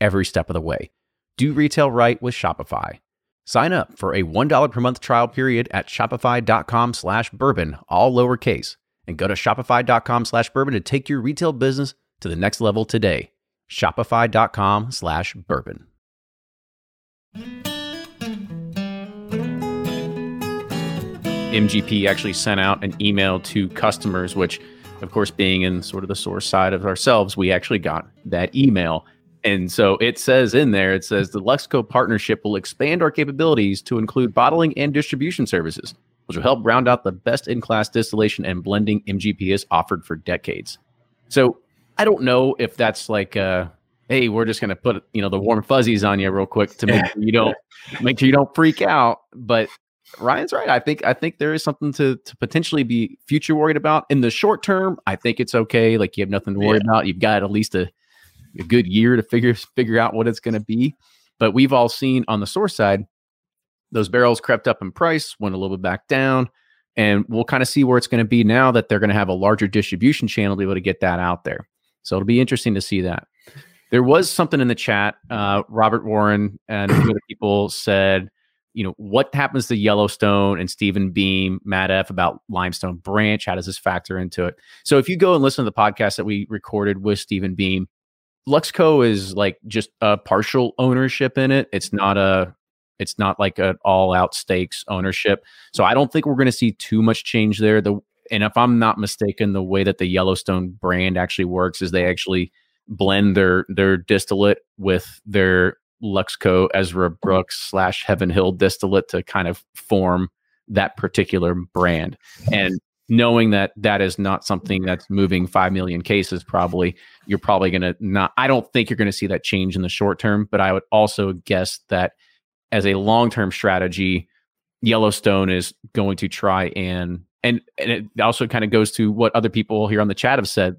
every step of the way. Do retail right with Shopify. Sign up for a $1 per month trial period at shopify.com slash bourbon, all lowercase, and go to shopify.com slash bourbon to take your retail business to the next level today. Shopify.com slash bourbon. MGP actually sent out an email to customers, which, of course, being in sort of the source side of ourselves, we actually got that email. And so it says in there, it says the Luxco partnership will expand our capabilities to include bottling and distribution services, which will help round out the best in class distillation and blending MGP has offered for decades. So I don't know if that's like, uh, hey, we're just going to put you know the warm fuzzies on you real quick to make sure you don't make sure you don't freak out. But Ryan's right. I think I think there is something to to potentially be future worried about. In the short term, I think it's okay. Like you have nothing to worry yeah. about. You've got at least a, a good year to figure figure out what it's going to be. But we've all seen on the source side, those barrels crept up in price, went a little bit back down, and we'll kind of see where it's going to be now that they're going to have a larger distribution channel to be able to get that out there. So it'll be interesting to see that. There was something in the chat. Uh, Robert Warren and other people said you know, what happens to Yellowstone and Stephen Beam, Matt F about Limestone Branch? How does this factor into it? So if you go and listen to the podcast that we recorded with Stephen Beam, Luxco is like just a partial ownership in it. It's mm-hmm. not a it's not like an all out stakes ownership. So I don't think we're going to see too much change there. The and if I'm not mistaken, the way that the Yellowstone brand actually works is they actually blend their their distillate with their Luxco Ezra Brooks slash Heaven Hill distillate to kind of form that particular brand. And knowing that that is not something mm-hmm. that's moving 5 million cases probably you're probably going to not i don't think you're going to see that change in the short term but i would also guess that as a long-term strategy yellowstone is going to try and and, and it also kind of goes to what other people here on the chat have said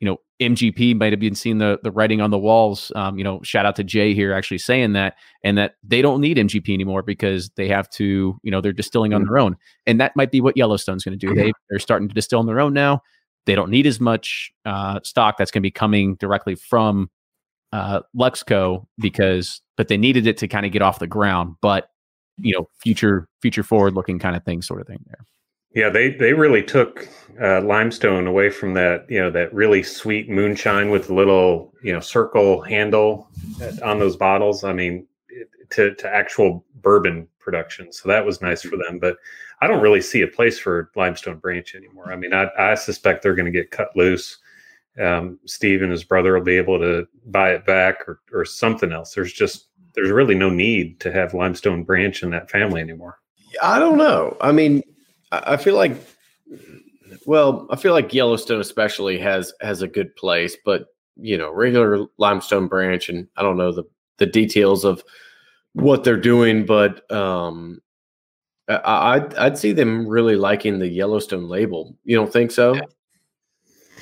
you know, MGP might have been seeing the the writing on the walls. Um, you know, shout out to Jay here actually saying that, and that they don't need MGP anymore because they have to, you know, they're distilling on mm-hmm. their own, and that might be what Yellowstone's going to do. Mm-hmm. They they're starting to distill on their own now. They don't need as much uh, stock that's going to be coming directly from uh, Luxco because, but they needed it to kind of get off the ground. But you know, future future forward looking kind of thing, sort of thing there. Yeah, they they really took uh, limestone away from that you know that really sweet moonshine with the little you know circle handle on those bottles. I mean, to to actual bourbon production. So that was nice for them. But I don't really see a place for limestone branch anymore. I mean, I, I suspect they're going to get cut loose. Um, Steve and his brother will be able to buy it back or or something else. There's just there's really no need to have limestone branch in that family anymore. I don't know. I mean, I feel like, well, I feel like Yellowstone especially has has a good place, but you know, regular limestone branch, and I don't know the the details of what they're doing, but um, I, I'd I'd see them really liking the Yellowstone label. You don't think so?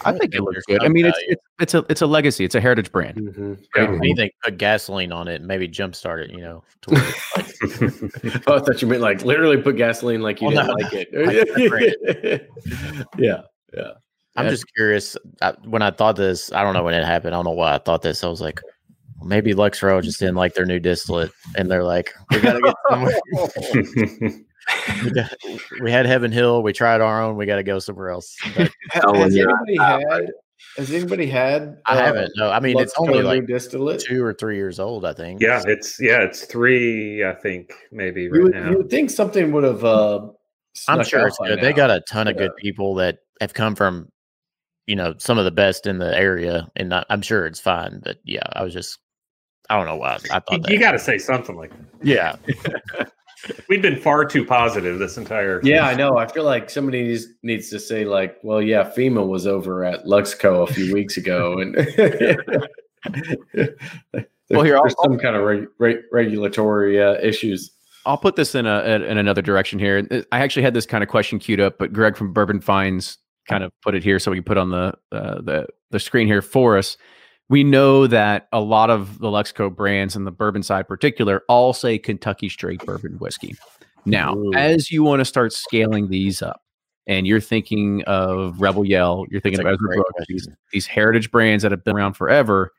Yeah. I think it looks good. I mean, it's, it's, it's a it's a legacy. It's a heritage brand. Mm-hmm. Yeah. Anything put gasoline on it, maybe jumpstart it. You know. oh, I thought you meant like literally put gasoline, like you didn't no, like it. yeah, yeah. I'm just curious. I, when I thought this, I don't know when it happened. I don't know why I thought this. I was like, maybe Lux Luxco just didn't like their new distillate, and they're like, we gotta get somewhere we, got, we had Heaven Hill. We tried our own. We got to go somewhere else. But, has anybody had? Has anybody had? I uh, haven't. No, I mean it's only like distillate, two or three years old. I think. Yeah, it's yeah, it's three. I think maybe right you would, now. You would think something would have. Uh, I'm sure it's good. Now. They got a ton of yeah. good people that have come from, you know, some of the best in the area, and not, I'm sure it's fine. But yeah, I was just, I don't know why I thought you, you got to say something like that. Yeah. We've been far too positive this entire. Yeah, I know. I feel like somebody needs, needs to say like, "Well, yeah, FEMA was over at Luxco a few weeks ago, and well, here there's some kind of reg, reg, regulatory uh, issues." I'll put this in a in another direction here. I actually had this kind of question queued up, but Greg from Bourbon Finds kind of put it here so we can put on the uh, the the screen here for us. We know that a lot of the Luxco brands and the bourbon side, particular, all say Kentucky straight bourbon whiskey. Now, Ooh. as you want to start scaling these up, and you're thinking of Rebel Yell, you're thinking That's of Ezra Brooks, these, these heritage brands that have been around forever.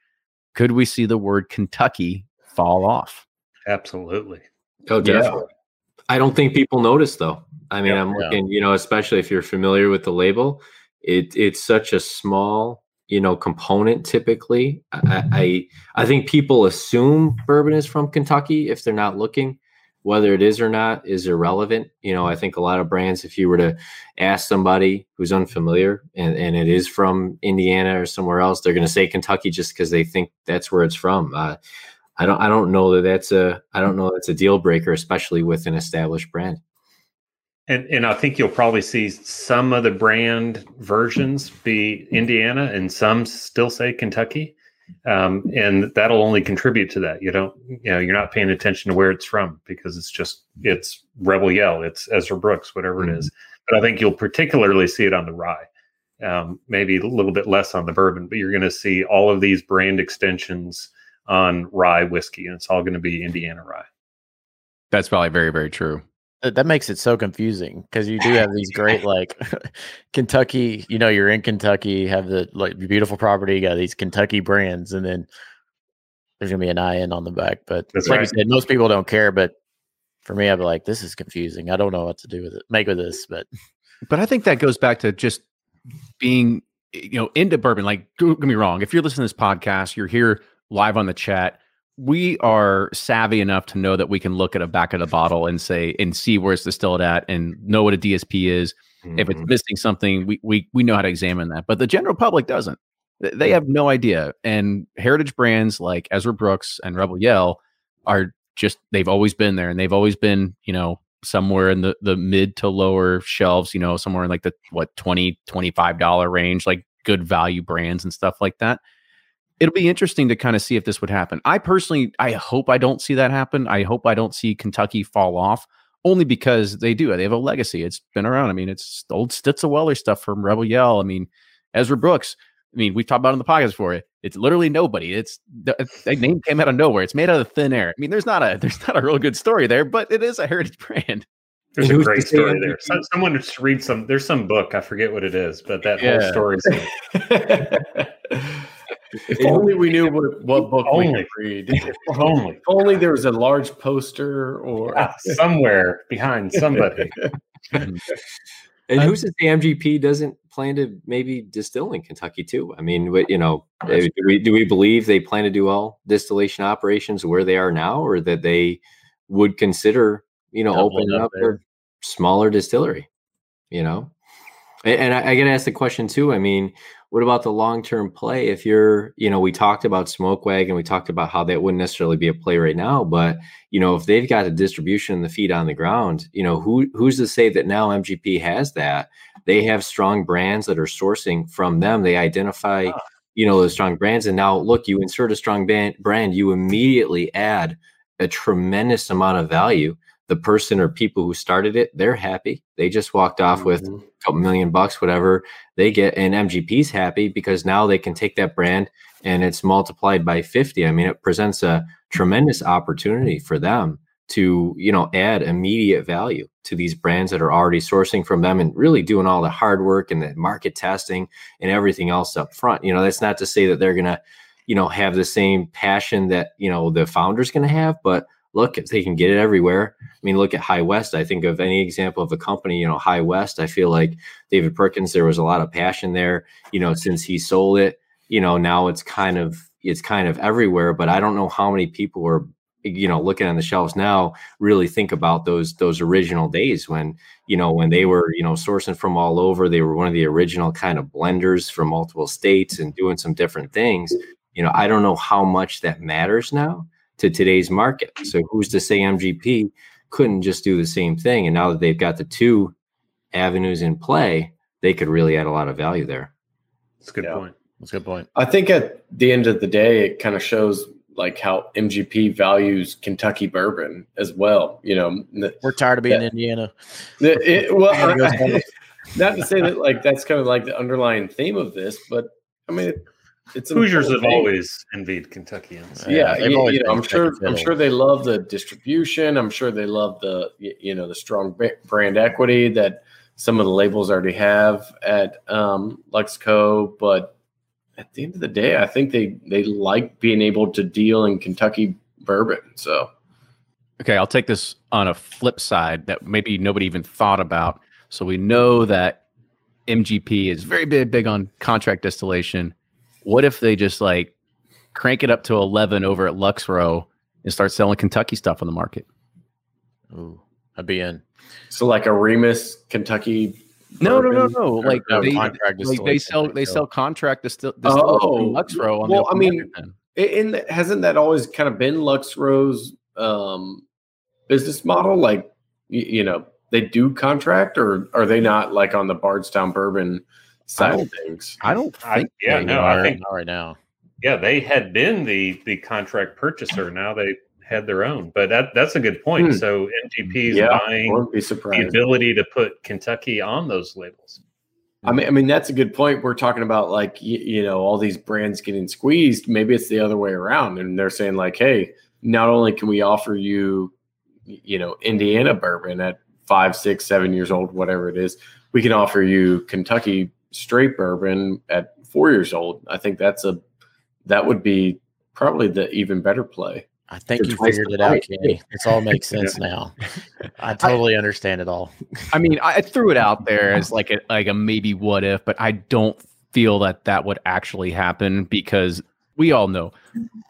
Could we see the word Kentucky fall off? Absolutely. Oh, definitely. Yeah. I don't think people notice though. I mean, yeah, I'm looking, yeah. you know, especially if you're familiar with the label, it it's such a small, you know, component typically. I, I I think people assume bourbon is from Kentucky if they're not looking. Whether it is or not is irrelevant. You know, I think a lot of brands, if you were to ask somebody who's unfamiliar and, and it is from Indiana or somewhere else, they're going to say Kentucky just because they think that's where it's from. Uh, I don't I don't know that that's a I don't know that's a deal breaker, especially with an established brand. And and I think you'll probably see some of the brand versions be Indiana and some still say Kentucky. Um, and that'll only contribute to that. You don't, you know, you're not paying attention to where it's from because it's just it's Rebel Yell, it's Ezra Brooks, whatever mm-hmm. it is. But I think you'll particularly see it on the rye. Um, maybe a little bit less on the bourbon, but you're going to see all of these brand extensions on rye whiskey, and it's all going to be Indiana rye. That's probably very, very true. Uh, that makes it so confusing because you do have these great like Kentucky. You know, you're in Kentucky, have the like beautiful property, you got these Kentucky brands, and then there's gonna be an IN on the back. But That's like right. you said, most people don't care. But for me, I'd be like, this is confusing. I don't know what to do with it, make with this. But but I think that goes back to just being eh, you know into bourbon. Like, don't get me wrong. If you're listening to this podcast, you're here live on the chat, we are savvy enough to know that we can look at a back of the bottle and say and see where it's distilled at and know what a DSP is. Mm-hmm. If it's mm-hmm. missing something, we, we we know how to examine that. But the general public doesn't. They have no idea. And heritage brands like Ezra Brooks and Rebel Yell are just they've always been there and they've always been, you know, somewhere in the the mid to lower shelves, you know, somewhere in like the what 20 25 dollar range, like good value brands and stuff like that it'll be interesting to kind of see if this would happen. I personally, I hope I don't see that happen. I hope I don't see Kentucky fall off only because they do. They have a legacy. It's been around. I mean, it's old Stitzel-Weller stuff from Rebel Yell. I mean, Ezra Brooks. I mean, we've talked about it in the podcast for it. It's literally nobody. It's the, uh, the name came out of nowhere. It's made out of thin air. I mean, there's not a there's not a real good story there, but it is a heritage brand. There's a great story there. someone just read some. There's some book. I forget what it is, but that yeah. whole story. If only we knew what, what book only. we could read. If only. if only there was a large poster or yeah, somewhere behind somebody. and who says say MGP doesn't plan to maybe distill in Kentucky too? I mean, you know, eh, do we, do we believe they plan to do all distillation operations where they are now, or that they would consider, you know, opening up, up their smaller distillery? You know, and, and I, I got to ask the question too. I mean, what about the long term play? If you're, you know, we talked about Smoke Wagon, we talked about how that wouldn't necessarily be a play right now, but you know, if they've got the distribution and the feet on the ground, you know, who who's to say that now MGP has that? They have strong brands that are sourcing from them. They identify, you know, those strong brands, and now look, you insert a strong band, brand, you immediately add a tremendous amount of value the person or people who started it, they're happy. They just walked off mm-hmm. with a couple million bucks, whatever they get. And MGP's happy because now they can take that brand and it's multiplied by 50. I mean, it presents a tremendous opportunity for them to, you know, add immediate value to these brands that are already sourcing from them and really doing all the hard work and the market testing and everything else up front. You know, that's not to say that they're going to, you know, have the same passion that, you know, the founder's going to have, but look, if they can get it everywhere. I mean, look at High West. I think of any example of a company, you know, High West. I feel like David Perkins, there was a lot of passion there. You know, since he sold it, you know, now it's kind of it's kind of everywhere. But I don't know how many people are, you know, looking on the shelves now really think about those those original days when you know when they were you know sourcing from all over. They were one of the original kind of blenders from multiple states and doing some different things. You know, I don't know how much that matters now to today's market. So who's to say MGP couldn't just do the same thing. And now that they've got the two avenues in play, they could really add a lot of value there. That's a good yeah. point. That's a good point. I think at the end of the day, it kind of shows like how MGP values Kentucky bourbon as well. You know, we're tired of being that, Indiana. It, well, I, not to say that like that's kind of like the underlying theme of this, but I mean, it, it's Hoosiers have thing. always envied Kentuckians. Yeah, yeah you, you know, I'm sure. I'm sure they love the distribution. I'm sure they love the you know the strong brand equity that some of the labels already have at um, Luxco, but at the end of the day, I think they they like being able to deal in Kentucky bourbon. So, okay, I'll take this on a flip side that maybe nobody even thought about. So we know that MGP is very big big on contract distillation. What if they just like crank it up to eleven over at Lux Row and start selling Kentucky stuff on the market? Ooh, I'd be in. So like a Remus Kentucky no, no, no, no. Like no, they, like they sell they sell contract distill, distill oh, Lux Row. On well, I mean, in hasn't that always kind of been Lux Row's um, business model? Like, you, you, know, they do contract, or are they not like on the Bardstown Bourbon side of things? I don't think. I, yeah, no, I think right now. Yeah, they had been the the contract purchaser. Now they had their own. But that that's a good point. Hmm. So MGP is yeah, buying the ability to put Kentucky on those labels. I mean, I mean that's a good point. We're talking about like you, you know all these brands getting squeezed. Maybe it's the other way around, and they're saying like, hey, not only can we offer you, you know, Indiana bourbon at five, six, seven years old, whatever it is, we can offer you Kentucky straight bourbon at four years old. I think that's a that would be probably the even better play. I think you figured it out, Kenny. This all makes sense now. I totally I, understand it all. I mean, I threw it out there as like a like a maybe what if, but I don't feel that that would actually happen because we all know,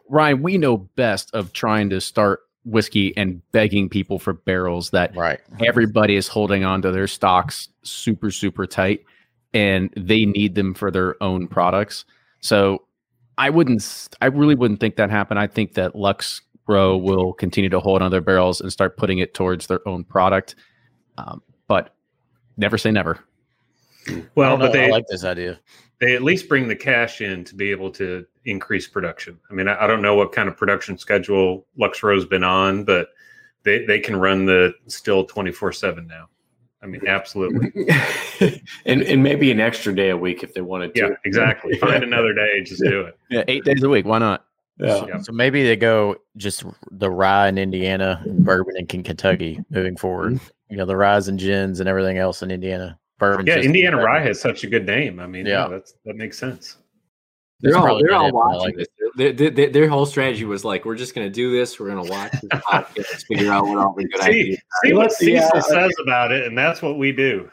Ryan, we know best of trying to start whiskey and begging people for barrels that right. everybody is holding on to their stocks super super tight and they need them for their own products. So I wouldn't. I really wouldn't think that happened. I think that Lux Row will continue to hold on their barrels and start putting it towards their own product. Um, but never say never. Well, but they I like this idea. They at least bring the cash in to be able to increase production. I mean, I, I don't know what kind of production schedule Lux Row's been on, but they they can run the still twenty four seven now. I mean, absolutely. and and maybe an extra day a week if they wanted to. Yeah, exactly. Find another day, just do it. Yeah, eight days a week. Why not? Yeah. So maybe they go just the rye in Indiana, bourbon in Kentucky moving forward. Mm-hmm. You know, the ryes and gins and everything else in Indiana. Bourbon. Yeah, Indiana rye has such a good name. I mean, yeah, yeah that's that makes sense. They're all, they're all watching like this. Their, their, their, whole strategy was like, we're just going to do this. We're going to watch this podcast, figure out what all the good see, ideas. See what Cecil yeah, says about it, and that's what we do.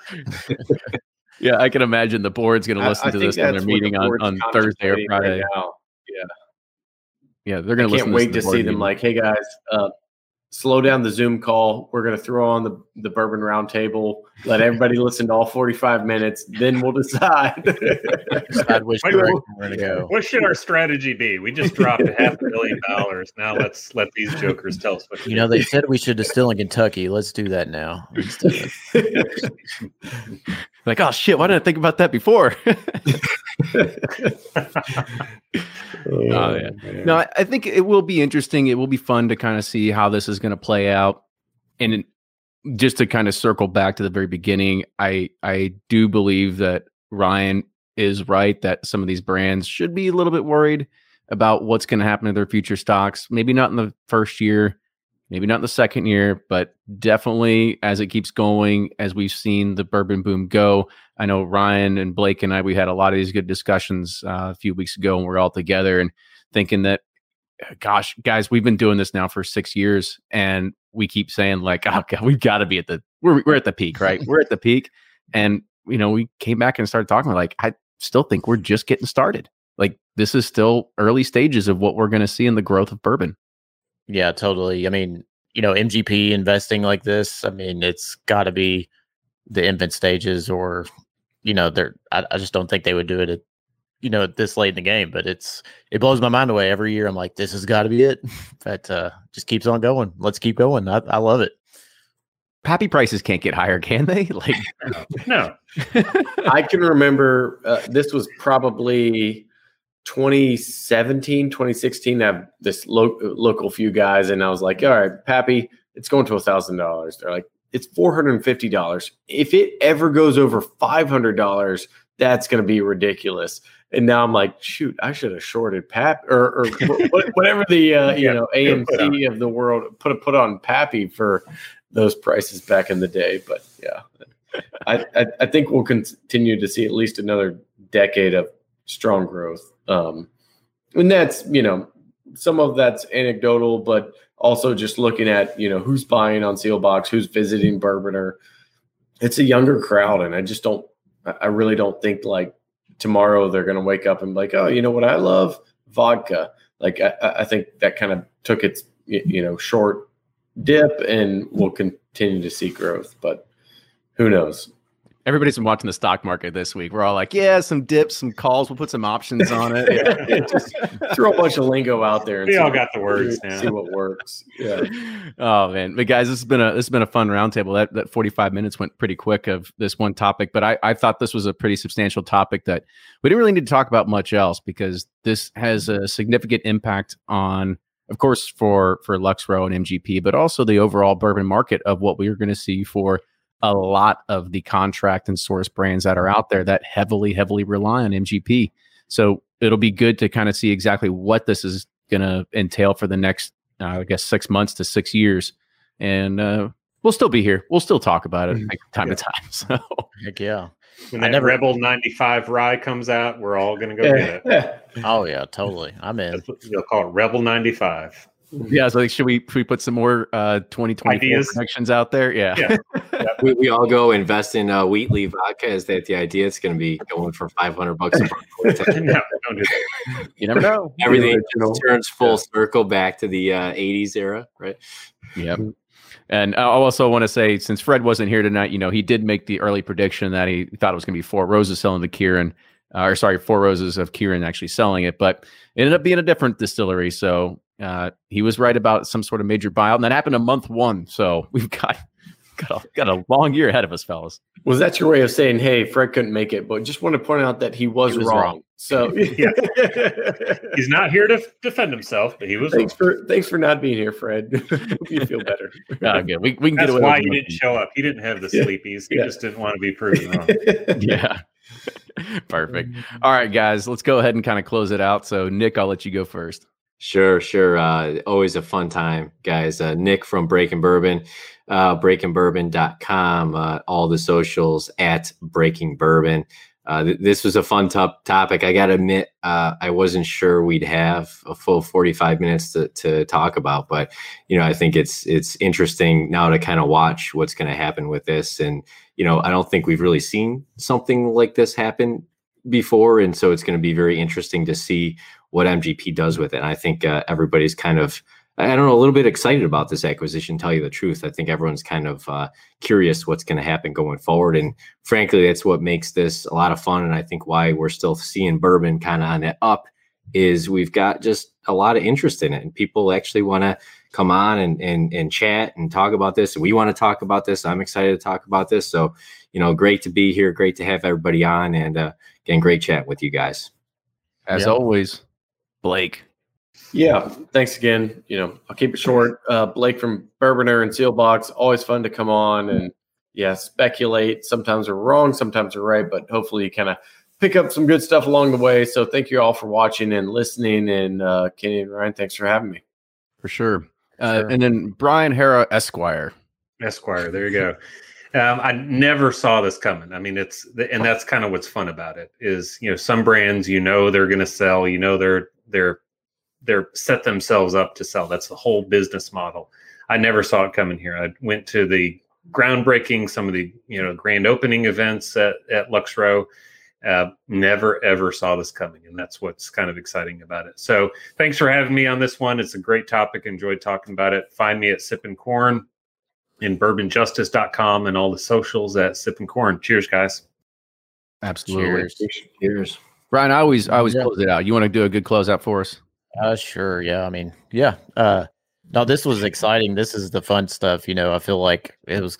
yeah, I can imagine the board's going to listen I, to this when they're meeting the on, on Thursday or Friday. Right yeah, yeah, they're going to. Can't wait to, to see them. Like, hey guys, uh, slow down the Zoom call. We're going to throw on the, the bourbon roundtable. Let everybody listen to all 45 minutes. Then we'll decide. decide which direction we're going to go. What should our strategy be? We just dropped a half a billion dollars. Now let's let these jokers tell us what You know, they said we should distill in Kentucky. Let's do that now. like, oh shit, why didn't I think about that before? Oh, oh, yeah. No, I, I think it will be interesting. It will be fun to kind of see how this is going to play out. And just to kind of circle back to the very beginning, I I do believe that Ryan is right that some of these brands should be a little bit worried about what's going to happen to their future stocks. Maybe not in the first year, maybe not in the second year, but definitely as it keeps going, as we've seen the bourbon boom go. I know Ryan and Blake and I, we had a lot of these good discussions uh, a few weeks ago, and we're all together and thinking that, gosh, guys, we've been doing this now for six years, and we keep saying like, oh God, we've got to be at the we're we're at the peak, right? we're at the peak, and you know, we came back and started talking. Like, I still think we're just getting started. Like, this is still early stages of what we're going to see in the growth of bourbon. Yeah, totally. I mean, you know, MGP investing like this, I mean, it's got to be the infant stages or, you know, they're, I, I, just don't think they would do it at, you know, this late in the game, but it's, it blows my mind away every year. I'm like, this has got to be it. But uh, just keeps on going. Let's keep going. I, I love it. Pappy prices can't get higher, can they? Like, no. I can remember uh, this was probably 2017, 2016. I have this lo- local few guys, and I was like, all right, Pappy, it's going to a thousand dollars. They're like, it's four hundred and fifty dollars. If it ever goes over five hundred dollars, that's going to be ridiculous. And now I'm like, shoot, I should have shorted Pap or, or whatever the uh, you yeah, know AMC of the world put a put on Pappy for those prices back in the day. But yeah, I, I, I think we'll continue to see at least another decade of strong growth. Um, and that's you know some of that's anecdotal, but also just looking at you know who's buying on Seelbach's, who's visiting Bourbonr. It's a younger crowd, and I just don't. I really don't think like tomorrow they're going to wake up and be like, oh, you know what I love? Vodka. Like I, I think that kind of took its you know short dip, and we'll continue to see growth, but who knows? Everybody's been watching the stock market this week. We're all like, yeah, some dips, some calls. We'll put some options on it. yeah. Just throw a bunch of lingo out there. And we all got the words. See what works. Yeah. Oh man, but guys, this has been a this has been a fun roundtable. That that forty five minutes went pretty quick of this one topic, but I I thought this was a pretty substantial topic that we didn't really need to talk about much else because this has a significant impact on, of course, for for Lux Row and MGP, but also the overall bourbon market of what we are going to see for a lot of the contract and source brands that are out there that heavily, heavily rely on MGP. So it'll be good to kind of see exactly what this is going to entail for the next, uh, I guess, six months to six years. And uh, we'll still be here. We'll still talk about it mm-hmm. time yeah. to time. So, heck yeah. When that I never, Rebel 95 rye comes out, we're all going to go get it. oh, yeah, totally. I'm in. You'll call it Rebel 95. Yeah, so like, should we should we put some more uh 2024 predictions out there? Yeah. yeah. we, we all go invest in uh, Wheatley vodka. Is that the idea? It's going to be going for 500 bucks a no, don't do that. You never know. Everything turns full yeah. circle back to the uh, 80s era, right? Yep. And I also want to say, since Fred wasn't here tonight, you know, he did make the early prediction that he thought it was going to be Four Roses selling the Kirin, uh, or sorry, Four Roses of Kirin actually selling it, but it ended up being a different distillery. So uh, he was right about some sort of major buyout, and that happened in month one. So we've got got a, got a long year ahead of us, fellas. Was that your way of saying, "Hey, Fred couldn't make it," but just want to point out that he was, he was wrong. wrong. So yeah. he's not here to defend himself, but he was. Thanks wrong. for thanks for not being here, Fred. you feel better. oh, good. We, we can That's get away. That's why he didn't show up? He didn't have the sleepies. He yeah. just didn't want to be proven wrong. yeah. Perfect. All right, guys, let's go ahead and kind of close it out. So, Nick, I'll let you go first. Sure, sure. Uh, always a fun time, guys. Uh, Nick from Breaking Bourbon, uh, breakingbourbon.com, uh, all the socials at Breaking Bourbon. Uh, th- this was a fun top topic. I got to admit, uh, I wasn't sure we'd have a full 45 minutes to, to talk about, but you know, I think it's it's interesting now to kind of watch what's going to happen with this. And you know, I don't think we've really seen something like this happen before, and so it's going to be very interesting to see what MGP does with it. And I think uh, everybody's kind of, I don't know, a little bit excited about this acquisition. Tell you the truth, I think everyone's kind of uh, curious what's going to happen going forward. And frankly, that's what makes this a lot of fun. And I think why we're still seeing bourbon kind of on that up is we've got just a lot of interest in it, and people actually want to come on and and and chat and talk about this. And we want to talk about this. I'm excited to talk about this. So, you know, great to be here. Great to have everybody on, and uh, again, great chat with you guys. As yeah. always. Blake. Yeah, thanks again. You know, I'll keep it short. Uh, Blake from Bourbonr and Seelbach's, always fun to come on and yeah, speculate. Sometimes we're wrong, sometimes we're right, but hopefully you kind of pick up some good stuff along the way. So thank you all for watching and listening. And uh, Kenny and Ryan, thanks for having me. For sure. Uh, sure. And then Brian Haara Esquire. Esquire, there you go. Um, I never saw this coming. I mean, it's and that's kind of what's fun about it is you know some brands you know they're going to sell, you know they're they're they're set themselves up to sell. That's the whole business model. I never saw it coming here. I went to the groundbreaking, some of the you know grand opening events at at Lux Row. Uh, never ever saw this coming, and that's what's kind of exciting about it. So, thanks for having me on this one. It's a great topic. Enjoyed talking about it. Find me at Sipping Corn in bourbonjustice.com and all the socials at Sipping Corn. Cheers, guys. Absolutely. Cheers. Cheers. Brian, I always I always yeah. close it out. You want to do a good closeout for us? Uh sure. Yeah. I mean, yeah. Uh no, this was exciting. This is the fun stuff. You know, I feel like it was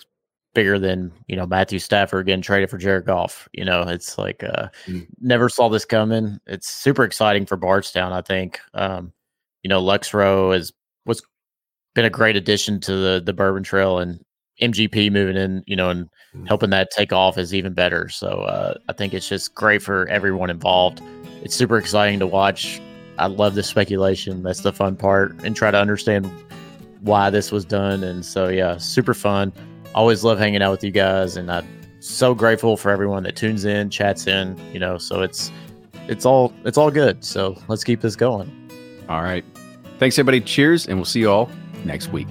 bigger than you know Matthew Stafford getting traded for Jared Goff. You know, it's like uh, mm. never saw this coming. It's super exciting for Bardstown. I think. Um, you know, Lux Row has was been a great addition to the the Bourbon Trail, and MGP moving in. You know, and mm. helping that take off is even better. So uh, I think it's just great for everyone involved. It's super exciting to watch. I love the speculation. That's the fun part, and try to understand why this was done. And so, yeah, super fun. Always love hanging out with you guys, and I'm so grateful for everyone that tunes in, chats in. You know, so it's it's all it's all good. So let's keep this going. All right. Thanks, everybody. Cheers, and we'll see you all next week.